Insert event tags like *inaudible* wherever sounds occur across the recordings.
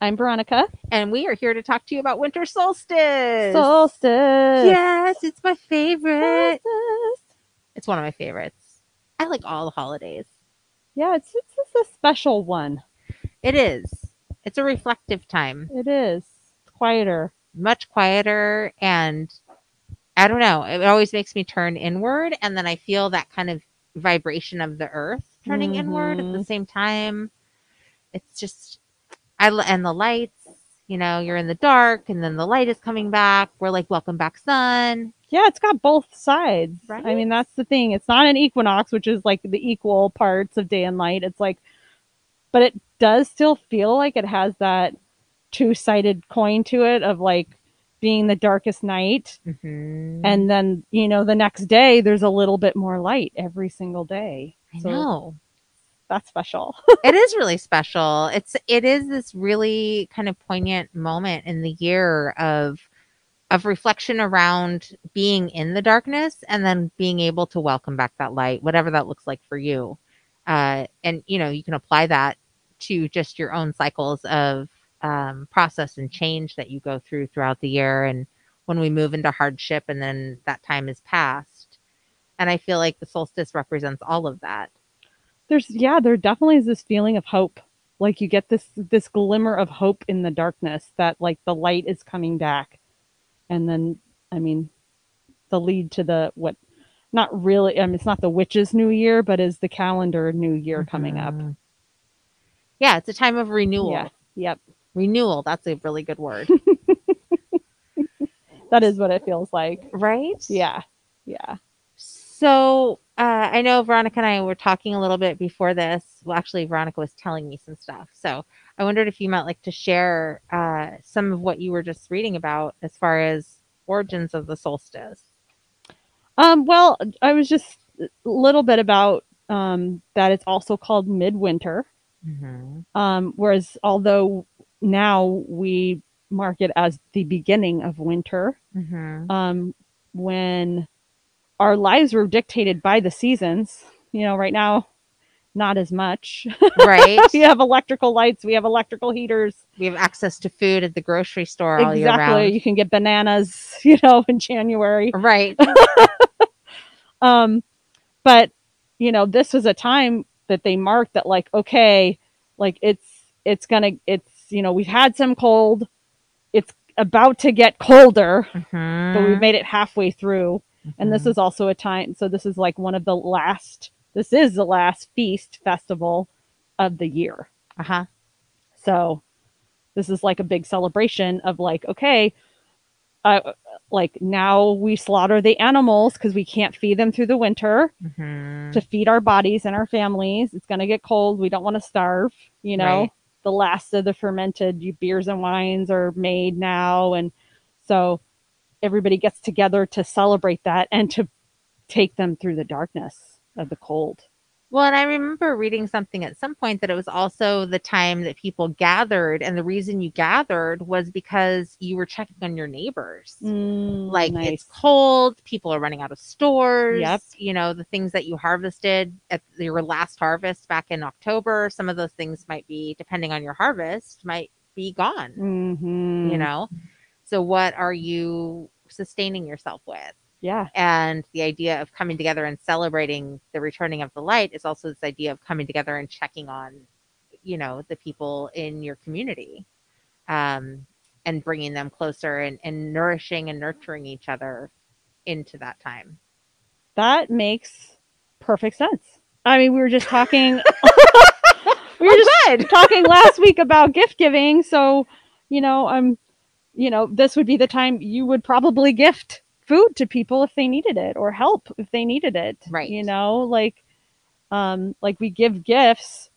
I'm Veronica. and we are here to talk to you about winter solstice. Solstice. yes, it's my favorite. Solstice. It's one of my favorites. I like all the holidays. Yeah, it's, it's it's a special one. It is. It's a reflective time, It is. It's quieter. much quieter, and I don't know. It always makes me turn inward, and then I feel that kind of vibration of the earth turning inward at the Mhm. same time. It's just, I and the lights. You know, you're in the dark, and then the light is coming back. We're like, "Welcome back, sun." Yeah, it's got both sides. I mean, that's the thing. It's not an equinox, which is like the equal parts of day and night. It's like, but it does still feel like it has that two sided coin to it of like being the darkest night. Mm-hmm. And then, you know, the next day, there's a little bit more light every single day. I So know. That's special. *laughs* it is really special. It's it is this really kind of poignant moment in the year of of reflection around being in the darkness and then being able to welcome back that light, whatever that looks like for you. Uh, and you know, you can apply that to just your own cycles of um, process and change that you go through throughout the year. And when we move into hardship, and then that time is past. And I feel like the solstice represents all of that. There's yeah there definitely is this feeling of hope like you get this this glimmer of hope in the darkness that like the light is coming back and then i mean the lead to the what not really i mean it's not the witch's new year but is the calendar new year coming up Mhm. Yeah, it's a time of renewal. yeah yep Renewal, that's a really good word. *laughs* *laughs* that is what it feels like right? yeah yeah So uh, I know Veronica and I were talking a little bit before this. Well, actually, Veronica was telling me some stuff. So I wondered if you might like to share uh, some of what you were just reading about as far as origins of the solstice. um well i was just a little bit about um that it's also called midwinter Mm-hmm. Um, whereas although now we mark it as the beginning of winter, Mm-hmm. um, when our lives were dictated by the seasons, you know, right now, not as much. Right? *laughs* we have electrical lights, we have electrical heaters. we have access to food at the grocery store all year exactly. round. You can get bananas, *laughs* you know, in January. Right. *laughs* Um, but you know, this was a time that they marked that like, okay, like it's it's gonna it's you know, we've had some cold, it's about to get colder, but Mhm. we've made it halfway through. And this Mhm. is also a time so this is like one of the last this is the last feast festival of the year. uh-huh. So this is like a big celebration of like, okay, uh, like now we slaughter the animals because we can't feed them through the winter Mhm. to feed our bodies and our families. It's going to get cold. We don't want to starve. You know, Right. the last of the fermented beers and wines are made now. And so everybody gets together to celebrate that and to take them through the darkness of the cold. Well, and I remember reading something at some point that it was also the time that people gathered, and the reason you gathered was because you were checking on your neighbors. like nice. it's cold, people are running out of stores. Yep. You know, the things that you harvested at your last harvest back in October, some of those things might be, depending on your harvest, might be gone. Mhm. You know? So what are you sustaining yourself with? Yeah. and the idea of coming together and celebrating the returning of the light is also this idea of coming together and checking on you know the people in your community um, and bringing them closer and, and nourishing and nurturing each other into that time That makes perfect sense. I mean, we were just talking. *laughs* we were Oh, just good talking last week about gift giving, so you know, um, you know, this would be the time you would probably gift food to people if they needed it or help if they needed it. Right. You know, like, um, like we give gifts,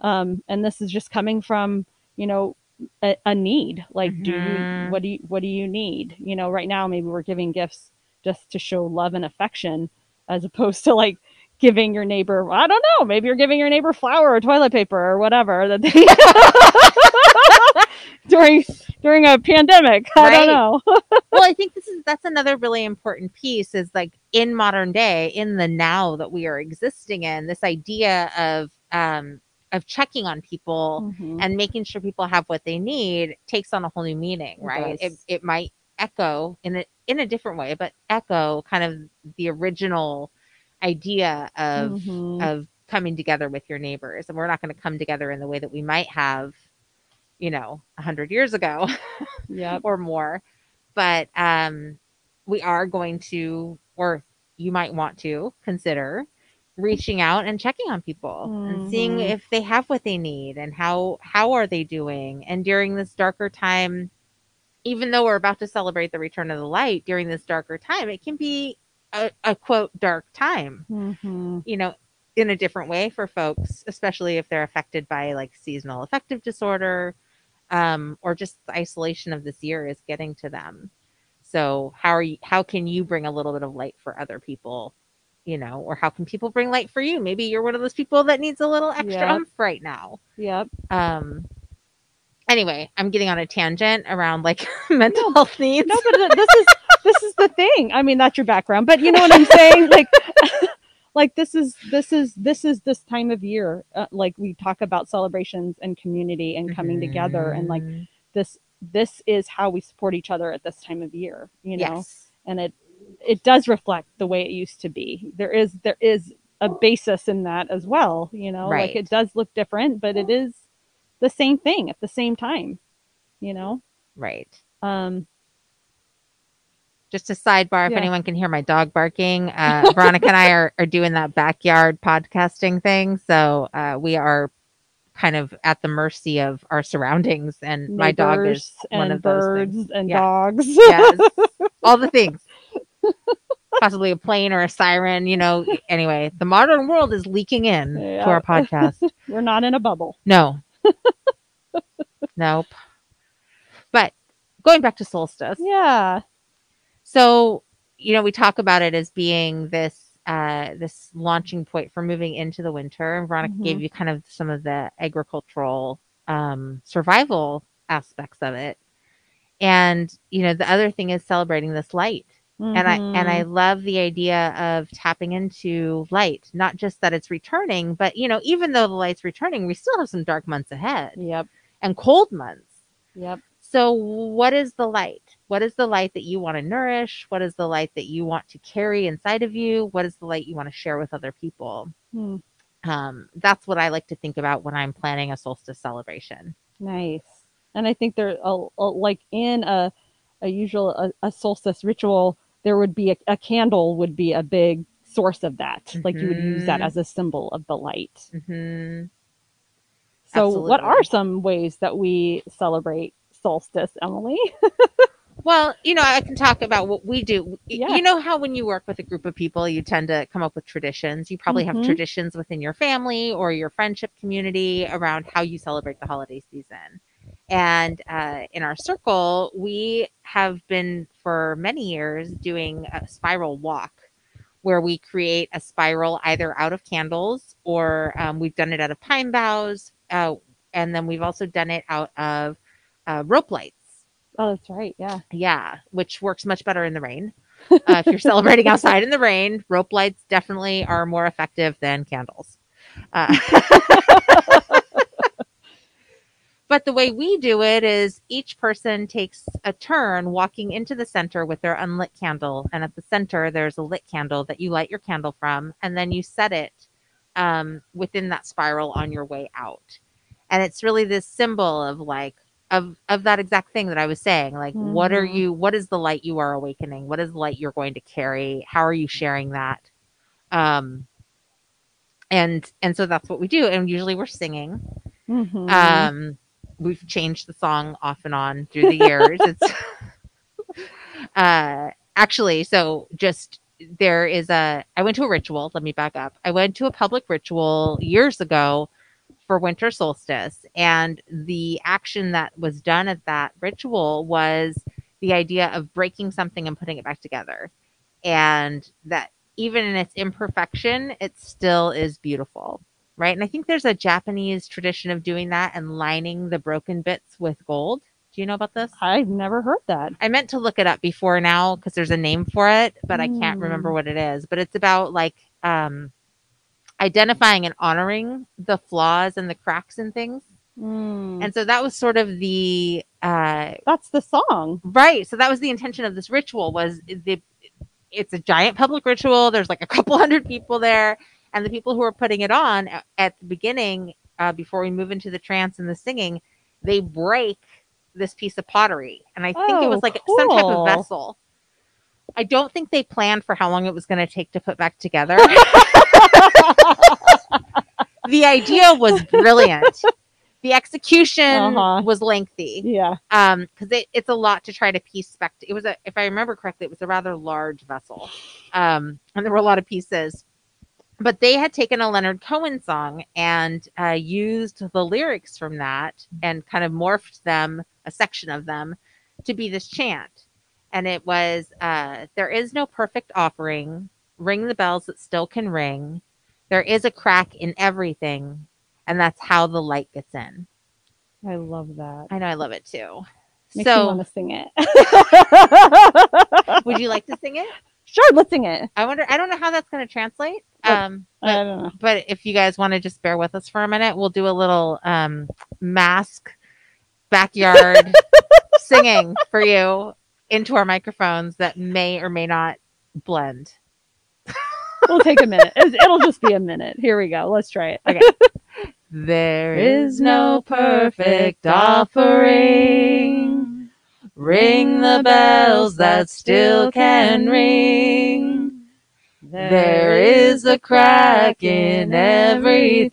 um, and this is just coming from you know a, a need. Like, do you Mhm. what do you what do you need? You know, right now maybe we're giving gifts just to show love and affection as opposed to like giving your neighbor I don't know, maybe you're giving your neighbor flour or toilet paper or whatever that they *laughs* *laughs* *laughs* during during a pandemic. I Right. don't know. *laughs* well, I think this is that's another really important piece is like in modern day, in the now that we are existing in, this idea of um of checking on people Mhm. and making sure people have what they need takes on a whole new meaning, right? It it might echo in a in a different way, but echo kind of the original idea of Mhm. of coming together with your neighbors. And we're not going to come together in the way that we might have, you know, a hundred years ago Yep. *laughs* or more. But um, we are going to, or you might want to consider reaching out and checking on people and seeing Mhm. if they have what they need and how how are they doing. And during this darker time, even though we're about to celebrate the return of the light, during this darker time, it can be a, a quote dark time Mhm. you know, in a different way for folks, especially if they're affected by like seasonal affective disorder, um, or just the isolation of this year is getting to them. So how are you how can you bring a little bit of light for other people, you know, or how can people bring light for you? Maybe you're one of those people that needs a little extra Yep. umph right now. Yep. Um anyway, I'm getting on a tangent around like *laughs* mental health needs. No, but this is *laughs* this is the thing. I mean, that's your background, but you know what I'm saying? Like, *laughs* like this is this is this is this time of year. Uh, like we talk about celebrations and community and coming together, and like Mhm. this this is how we support each other at this time of year. You know, yes. and it it does reflect the way it used to be. There is there is a basis in that as well. You know, Right. like it does look different, but it is the same thing at the same time. You know. Right. Um, just a sidebar if anyone can hear my dog barking *laughs* uh, veronica and i are, are doing that backyard podcasting thing so uh, we are kind of at the mercy of our surroundings and my dog is neighbors one of those birds and Yeah. dogs. yes *laughs* all the things possibly a plane or a siren you know anyway the modern world is leaking in Yeah. to our *laughs* podcast We're not in a bubble. no nope but going back to solstice Yeah. So, you know, we talk about it as being this uh this launching point for moving into the winter. And Veronica Mhm. gave you kind of some of the agricultural um survival aspects of it. And, you know, the other thing is celebrating this light. And I and I Mhm. love the idea of tapping into light, not just that it's returning, but you know, even though the light's returning, we still have some dark months ahead Yep. and cold months. Yep. So, what is the light? What is the light that you want to nourish? What is the light that you want to carry inside of you? What is the light you want to share with other people? Hmm. Um, that's what I like to think about when I'm planning a solstice celebration. Nice. And I think there, a, a, like in a, a usual a, a solstice ritual, there would be a, a candle would be a big source of that. Like you would use that Mhm. as a symbol of the light. hmm So, what are some ways that we celebrate solstice, Emily? *laughs* Well, you know, I can talk about what we do. Yeah. You know how when you work with a group of people, you tend to come up with traditions. You probably Mhm. have traditions within your family or your friendship community around how you celebrate the holiday season. And uh, in our circle, we have been for many years doing a spiral walk where we create a spiral either out of candles or um, we've done it out of pine boughs. Uh, and then we've also done it out of uh, rope lights. Oh, that's right. Yeah. Yeah, which works much better in the rain. *laughs* Uh, if you're celebrating outside in the rain, rope lights definitely are more effective than candles. Uh, *laughs* but the way we do it is each person takes a turn walking into the center with their unlit candle. And at the center, there's a lit candle that you light your candle from, and then you set it um, within that spiral on your way out. And it's really this symbol of like, of of that exact thing that I was saying. Like, what are Mhm. you? What is the light you are awakening? What is the light you're going to carry? How are you sharing that? Um, and and so that's what we do. And usually we're singing. Mhm. Um, we've changed the song off and on through the years. *laughs* it's *laughs* uh actually so just there is a I went to a ritual. Let me back up. I went to a public ritual years ago for winter solstice, and the action that was done at that ritual was the idea of breaking something and putting it back together. and that even in its imperfection, it still is beautiful. Right. And I think there's a Japanese tradition of doing that and lining the broken bits with gold. Do you know about this? I've never heard that. I meant to look it up before now because there's a name for it, but I can't Mm. remember what it is. But it's about like um, identifying and honoring the flaws and the cracks and things. Mm. And so that was sort of the uh, that's the song. right. So that was the intention of this ritual was the it's a giant public ritual. There's like a couple *laughs* hundred people there, and the people who are putting it on at the beginning, uh, before we move into the trance and the singing, they break this piece of pottery, and I think it Oh, was like some type of vessel. I don't think they planned for how long it was going to take to put back together. *laughs* the idea was brilliant. The execution Uh-huh. was lengthy Yeah. um because it, it's a lot to try to piece back it was a if i remember correctly it was a rather large vessel um and there were a lot of pieces but they had taken a leonard cohen song and uh, used the lyrics from that and kind of morphed them a section of them to be this chant and it was uh there is no perfect offering ring the bells that still can ring there is a crack in everything and that's how the light gets in I love that. i know i love it too Makes me so want to sing it. *laughs* would you like to sing it sure, let's sing it. I wonder. I don't know how that's going to translate. What? Um, I don't know. but if you guys want to just bear with us for a minute, we'll do a little um, mask backyard *laughs* singing for you into our microphones that may or may not blend. We'll take a minute. It'll just be a minute. Here we go. Let's try it. Okay. There is no perfect offering. Ring the bells that still can ring. There is a crack in everything.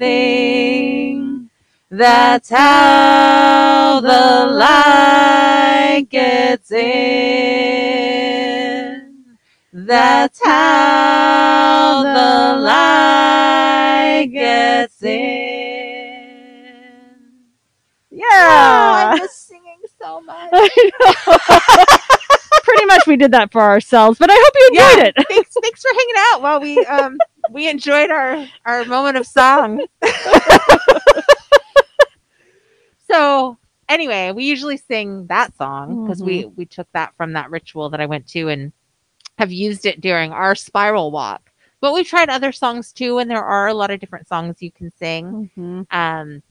That's how the light gets in. That's how the light gets in. Yeah. Oh, I miss singing so much. *laughs* I know. *laughs* Pretty much we did that for ourselves, but I hope you enjoyed Yeah. it. *laughs* thanks, thanks for hanging out while we um we enjoyed our our moment of song. so anyway, we usually sing that song because we we took that from that ritual that I went to and have used it during our spiral walk. But we've tried other songs too, and there are a lot of different songs you can sing. Mhm. Um,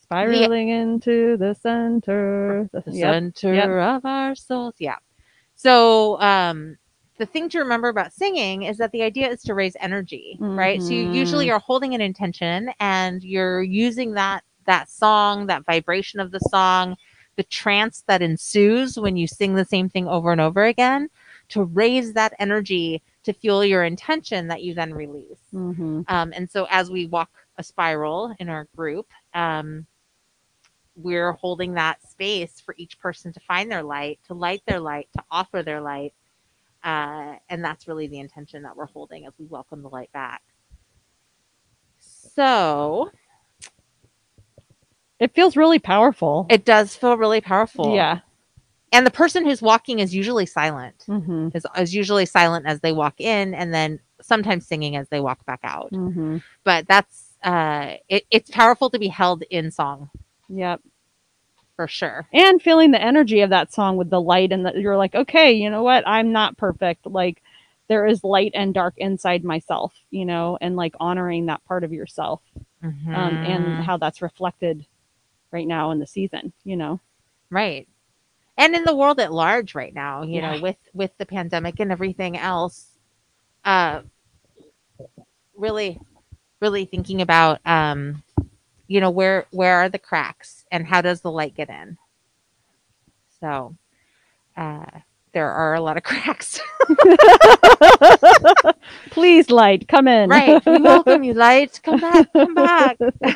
Spiraling into the center. The yep. center yep. of our souls. Yeah. So um the thing to remember about singing is that the idea is to raise energy, right? So you usually Mhm. are holding an intention and you're using that that song, that vibration of the song, the trance that ensues when you sing the same thing over and over again to raise that energy to fuel your intention that you then release. Mhm. Um, and so as we walk a spiral in our group, um, we're holding that space for each person to find their light, to light their light, to offer their light. Uh, and that's really the intention that we're holding as we welcome the light back. So It feels really powerful. it does feel really powerful. Yeah. And the person who's walking is usually silent, Mhm. is, is usually silent as they walk in and then sometimes singing as they walk back out. Mhm. But that's, uh, it, it's powerful to be held in song Yep. for sure. and feeling the energy of that song with the light and that you're like okay you know what i'm not perfect like there is light and dark inside myself you know and like honoring that part of yourself um, Mhm. and how that's reflected right now in the season you know right and in the world at large right now you Yeah. know with with the pandemic and everything else uh really really thinking about um you know where where are the cracks and how does the light get in? So uh there are a lot of *laughs* cracks. *laughs* Please light come in. Right we welcome you light. Come back come back *laughs*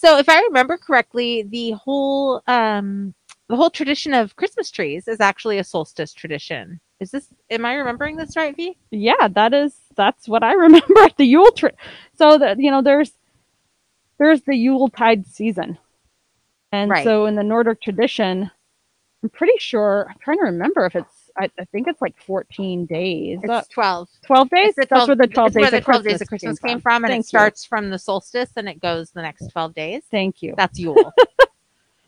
so if i remember correctly the whole um the whole tradition of christmas trees is actually a solstice tradition. Is this am i remembering this right v? Yeah that is that's what i *laughs* remember at the yule tree so that you know there's there's the yule tide season. And Right. so in the nordic tradition i'm pretty sure i'm trying to remember if it's I, I think it's like 14 days. It's Uh, 12. 12 days? It's the That's where the 12 it's days where the of 12 Christmas days of Christmas came came from, and Thank it you. starts from the solstice and it goes the next 12 days. Thank you. That's Yule. *laughs*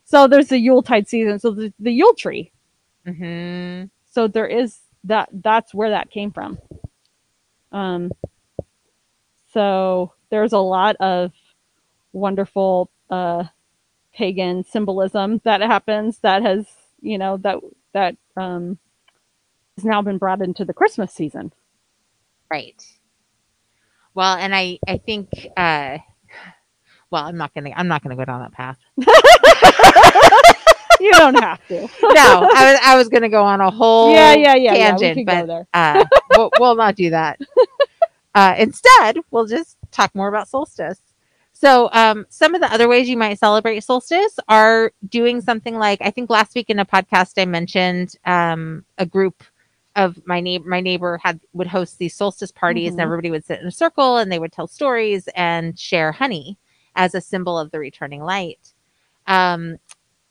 So there's the Yuletide season. So the, the Yule tree. hmm So there is that. That's where that came from. Um. So there's a lot of wonderful uh, pagan symbolism that happens that has you know that that um, has now been brought into the Christmas season. Right. Well, and I I think uh well, I'm not going to I'm not going to go down that path. *laughs* You don't have to. *laughs* No, I was I was going to go on a whole yeah, yeah, yeah, yeah. We tangent, could but go there. uh we'll, we'll not do that. *laughs* Uh instead, we'll just talk more about solstice. So, um, some of the other ways you might celebrate solstice are doing something like I think last week in a podcast I mentioned um, a group of my neighbor. My neighbor had would host these solstice parties, and Mhm. everybody would sit in a circle and they would tell stories and share honey as a symbol of the returning light. Um,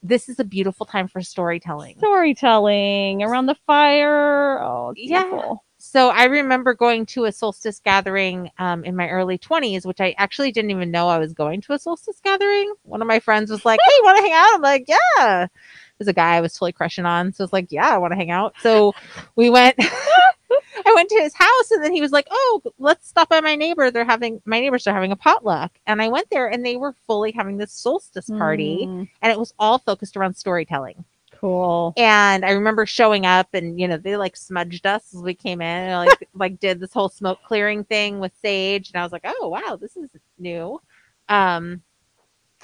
this is a beautiful time for storytelling. Storytelling around the fire. Oh, Yeah. So I remember going to a solstice gathering um, in my early 20s, which I actually didn't even know I was going to a solstice gathering. One of my friends was like, *laughs* Hey, you want to hang out? I'm like, Yeah. There's a guy I was totally crushing on. So I was like, Yeah, I want to hang out. So we went, *laughs* I went to his house and then he was like, Oh, let's stop by my neighbor. They're having, my neighbors are having a potluck. And I went there and they were fully having this solstice party Mm, and it was all focused around storytelling. cool. And I remember showing up and you know, they like smudged us as we came in and like *laughs* like did this whole smoke clearing thing with sage. And I was like, oh wow, this is new. Um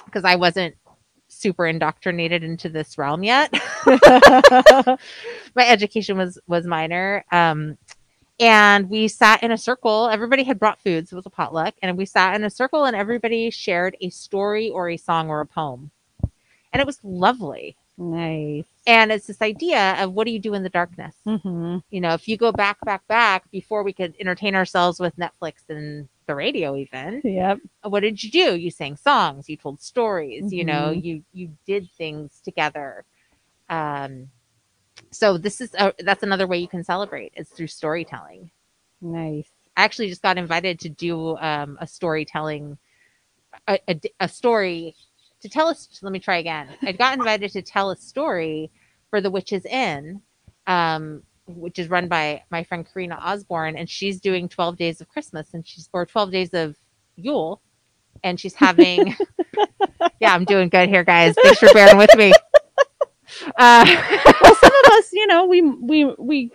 because I wasn't super indoctrinated into this realm yet. *laughs* *laughs* My education was was minor. Um and we sat in a circle. Everybody had brought foods. It was a potluck. And we sat in a circle and everybody shared a story or a song or a poem. And it was lovely nice. and it's this idea of what do you do in the darkness hmm you know if you go back back back before we could entertain ourselves with netflix and the radio even Yep. what did you do you sang songs you told stories you know Mhm. you you did things together um so this is a, that's another way you can celebrate is through storytelling Nice. I actually just got invited to do um, a storytelling, a, a, a story to tell us. Let me try again. I got *laughs* invited to tell a story for the Witches Inn, um, which is run by my friend Karina Osborne, and she's doing twelve days of Christmas, and she's or twelve days of Yule, and she's having. *laughs* yeah, I'm doing good here, guys. Thanks for bearing with me. *laughs* Uh, well, some of us, you know, we we we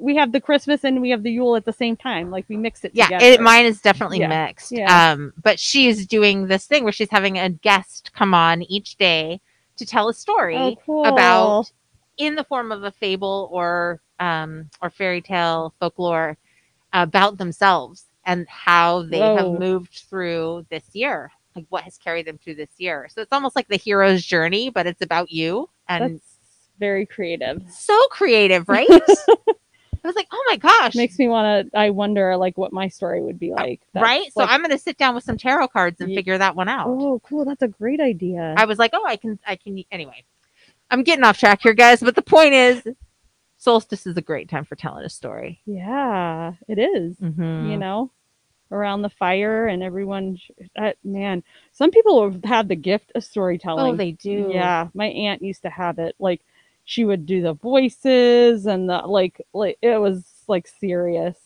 we have the Christmas and we have the Yule at the same time. Like we mix it yeah it, mine is definitely Yeah. mixed Yeah. um but she's doing this thing where she's having a guest come on each day to tell a story oh, cool. about in the form of a fable or um or fairy tale folklore about themselves and how they Whoa. have moved through this year like what has carried them through this year so it's almost like the hero's journey but it's about you and That's very creative. so creative right *laughs* i was like oh my gosh Makes me want to. I wonder, like, what my story would be like. That's, right? So I'm going to sit down with some tarot cards and Ye- figure that one out. Oh, cool. That's a great idea. I was like, oh, I can, I can. Anyway, I'm getting off track here, guys. But the point is, solstice is a great time for telling a story. yeah, it is. Mm-hmm. You know, around the fire and everyone. Uh, man, some people have the gift of storytelling. oh, they do. Yeah, my aunt used to have it. Like she would do the voices and the like. Like it was like serious.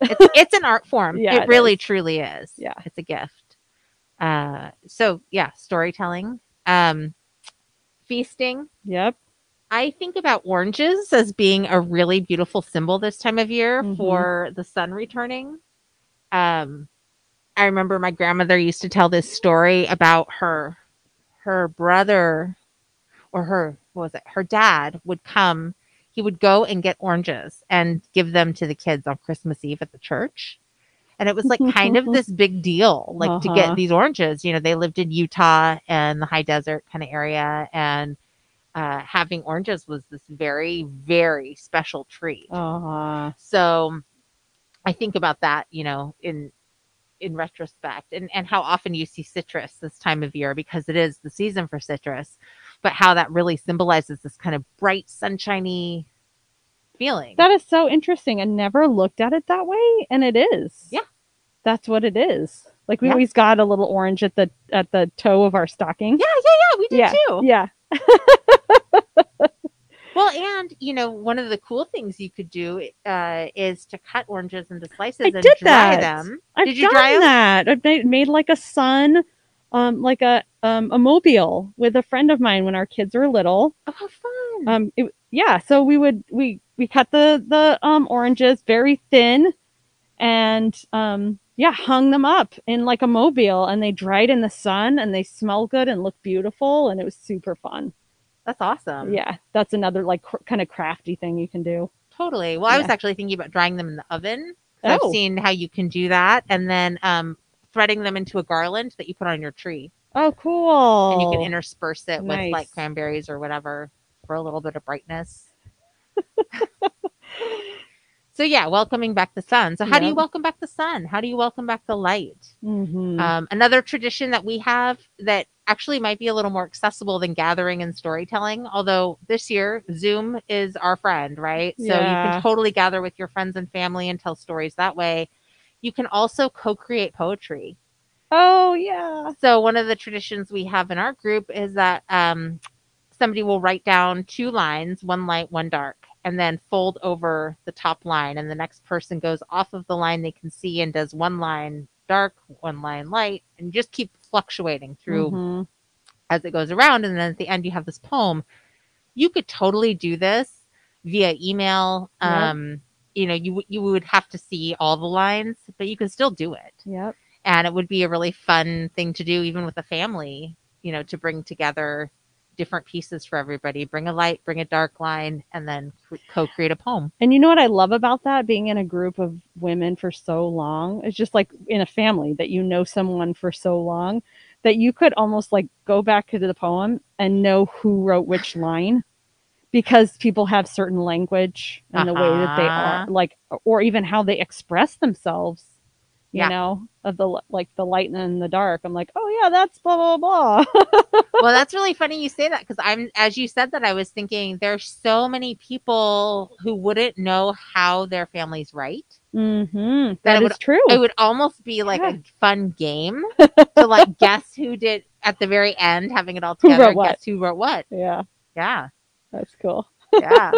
it's, it's an art form. *laughs* Yeah, it, it really, is. truly is. Yeah. it's a gift. Uh, so yeah, storytelling, um, feasting. Yep. I think about oranges as being a really beautiful symbol this time of year Mhm. for the sun returning. Um, I remember my grandmother used to tell this story about her her brother or her what was it? Her dad would come. He would go and get oranges and give them to the kids on Christmas Eve at the church. And it was like kind of *laughs* this big deal, like to Uh-huh. get these oranges. You know, they lived in Utah and the high desert kind of area, and uh, having oranges was this very, very special treat. Uh So I think about that, you know, in in retrospect and, and how often you see citrus this time of year because it is the season for citrus, but how that really symbolizes this kind of bright, sunshiny feeling. That is so interesting. I never looked at it that way, and it is. Yeah. That's what it is. Like we Yeah. always got a little orange at the at the toe of our stocking. yeah, yeah, yeah. We did yeah. too. Yeah. *laughs* Well, and you know, one of the cool things you could do uh, is to cut oranges into slices I and did dry that. them. I've Did you done dry 'em? that. I've made, made like a sun, um, like a um a mobile with a friend of mine when our kids were little. Oh, how fun! Um, it, yeah. So we would we we cut the the um oranges very thin, and um yeah, hung them up in like a mobile, and they dried in the sun, and they smell good and look beautiful, and it was super fun. That's awesome. Yeah, that's another like cr- kind of crafty thing you can do. totally. Well, I was actually thinking about drying them in the oven. Oh. I've seen how you can do that, and then um, threading them into a garland that you put on your tree, Oh, cool! and you can intersperse it with like cranberries or whatever for a little bit of brightness. *laughs* so yeah, welcoming back the sun. So how do you welcome back the sun? How do you welcome back the light? Mhm. Um, another tradition that we have that actually might be a little more accessible than gathering and storytelling, although this year Zoom is our friend, right? So you can totally gather with your friends and family and tell stories that way. You can also co create poetry. oh yeah. So one of the traditions we have in our group is that um, somebody will write down two lines, one light, one dark, and then fold over the top line, and the next person goes off of the line they can see and does one line dark, one line light, and just keep fluctuating through Mhm. as it goes around. And then at the end, you have this poem. You could totally do this via email. Yep. Um, you know, you you would have to see all the lines, but you can still do it Yep. and it would be a really fun thing to do even with a family you know to bring together different pieces for everybody bring a light bring a dark line and then co-create a poem And you know what I love about that? Being in a group of women for so long. It's just like in a family that you know someone for so long that you could almost like go back to the poem and know who wrote which *sighs* line because people have certain language and the way that they are Uh-huh. like or even how they express themselves. You Yeah. know, of the like the light and the dark. I'm like, oh yeah, that's blah blah blah. *laughs* well that's really funny you say that because i'm as you said that i was thinking there's so many people who wouldn't know how their families write mm-hmm. That That is would- true. it would almost be like Yeah. a fun game *laughs* to like guess who did at the very end having it all *laughs* Who together what? guess who wrote what yeah, yeah that's cool. yeah.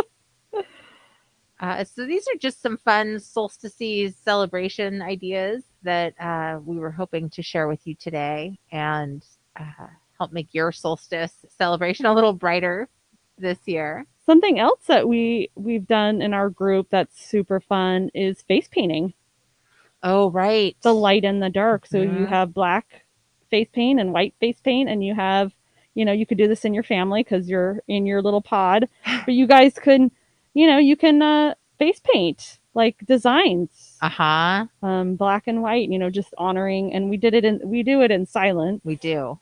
Uh, so these are just some fun solstices celebration ideas that uh, we were hoping to share with you today and uh, help make your solstice celebration a little brighter this year. Something else that we we've done in our group that's super fun is face painting. Oh, right. The light and the dark. So you Mhm. have black face paint and white face paint, and you have, you know, you could do this in your family because you're in your little pod. *laughs* But you guys could, you know, you can uh, face paint like designs, Uh huh. um, black and white. You know, just honoring. And we did it in we do it in silence. We do.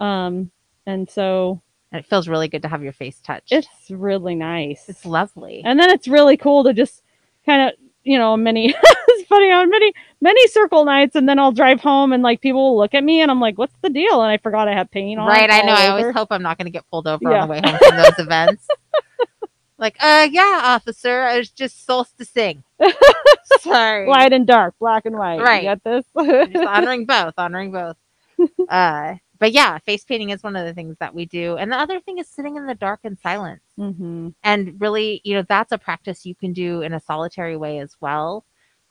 Um, and so And it feels really good to have your face touched. it's really nice. it's lovely. and then it's really cool to just kind of you know many *laughs* it's funny on many many circle nights and then i'll drive home and like people will look at me and i'm like what's the deal and i forgot i have paint on Right. I know. all I always hope I'm not going to get pulled over Yeah. on the way home from those events. *laughs* Like, uh, yeah, officer, I was just solsticing. *laughs* Sorry. light and dark black and white Right. you get this *laughs* just honoring both, honoring both. *laughs* Uh, but yeah, face painting is one of the things that we do. And the other thing is sitting in the dark and silence. hmm And really, you know, that's a practice you can do in a solitary way as well.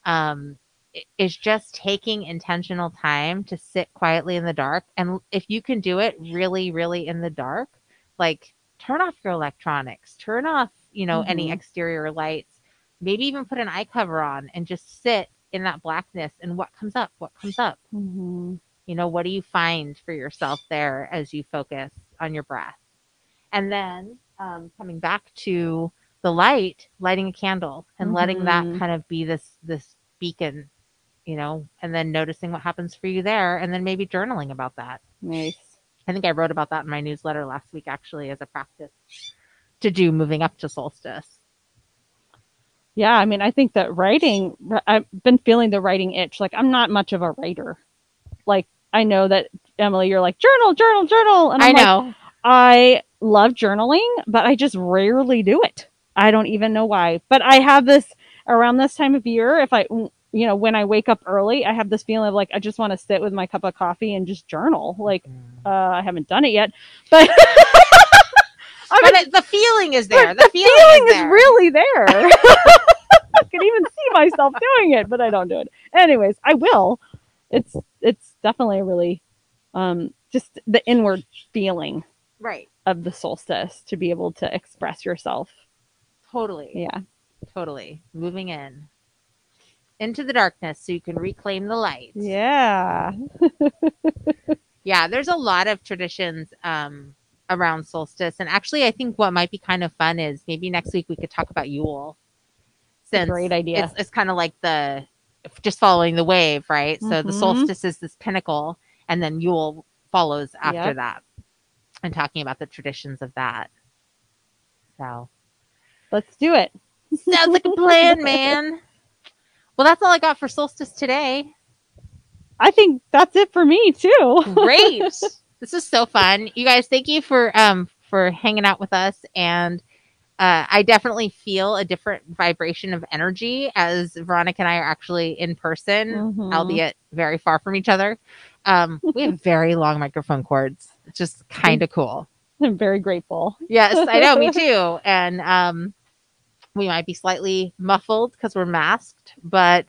Um, is just taking intentional time to sit quietly in the dark. And if you can do it really, really in the dark, like turn off your electronics, turn off, you know, any Mhm. exterior lights, maybe even put an eye cover on and just sit in that blackness and what comes up, what comes up. hmm You know, what do you find for yourself there as you focus on your breath? And then um, coming back to the light, lighting a candle and letting that Mhm. kind of be this this beacon, you know, and then noticing what happens for you there, and then maybe journaling about that. nice I think I wrote about that in my newsletter last week, actually, as a practice to do moving up to solstice. yeah i mean i think that writing i've been feeling the writing itch like i'm not much of a writer like i know that emily you're like journal journal journal and I I'm like, know. I love journaling, but I just rarely do it. I don't even know why. But I have this around this time of year. If I, you know, when I wake up early, I have this feeling of like I just want to sit with my cup of coffee and just journal. Like uh, I haven't done it yet, but. *laughs* but it, the feeling is there. The, the feeling, feeling is, is, there. really *laughs* there. I can even see myself doing it, but I don't do it. Anyways, I will. It's it's definitely really um just the inward feeling right of the solstice to be able to express yourself. Totally. Yeah. Totally. Moving in into the darkness so you can reclaim the light. Yeah. *laughs* yeah, there's a lot of traditions um around solstice and actually I think what might be kind of fun is maybe next week we could talk about Yule. Since great idea. It's, it's kind of like the just following the wave, right? Mm-hmm. So the Mhm. solstice is this pinnacle and then Yule follows after Yep. that. And talking about the traditions of that. So Let's do it. Sounds like a plan, man. Well, that's all I got for solstice today. I think that's it for me too. Great. *laughs* this is so fun. You guys, thank you for um for hanging out with us and uh, I definitely feel a different vibration of energy as Veronica and I are actually in person, Mhm. albeit very far from each other. Um, we have very *laughs* long microphone cords. It's just kind of cool. I'm very grateful. Yes, I know, me *laughs* too. And um, we might be slightly muffled because we're masked, but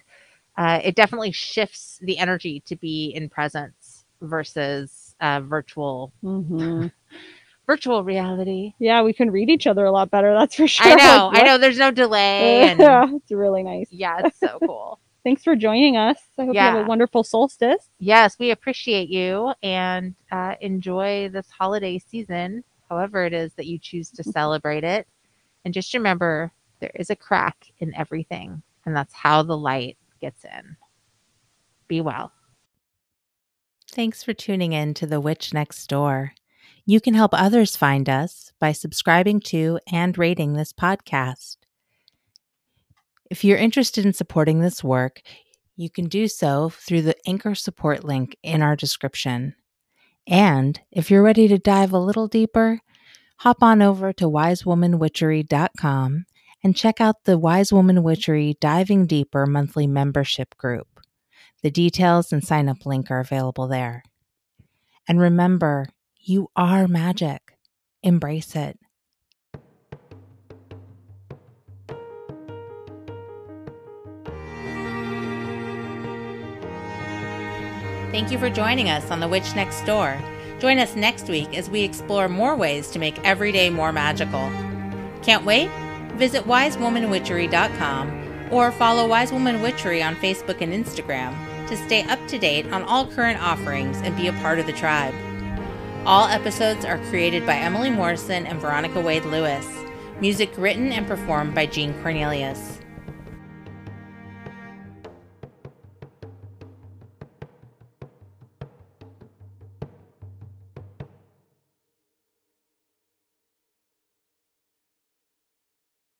uh, it definitely shifts the energy to be in presence versus uh, virtual hmm *laughs* virtual reality. Yeah, we can read each other a lot better. That's for sure. *laughs* I know, Like, I know. There's no delay, *laughs* and yeah, it's really nice. yeah, it's so cool. Thanks for joining us. I hope you have a wonderful solstice. Yes, we appreciate you and uh, enjoy this holiday season, however it is that you choose to celebrate it. And just remember, there is a crack in everything, and that's how the light gets in. Be well. Thanks for tuning in to The Witch Next Door. You can help others find us by subscribing to and rating this podcast. If you're interested in supporting this work, you can do so through the Anchor support link in our description. And if you're ready to dive a little deeper, hop on over to wisewomanwitchery.com and check out the Wise Woman Witchery Diving Deeper monthly membership group. The details and sign up link are available there. And remember, you are magic. Embrace it. Thank you for joining us on The Witch Next Door. Join us next week as we explore more ways to make every day more magical. Can't wait? Visit wisewomanwitchery.com or follow Wise Woman Witchery on Facebook and Instagram to stay up to date on all current offerings and be a part of the tribe. All episodes are created by Emily Morrison and Veronica Wade Lewis. Music written and performed by Jean Cornelius.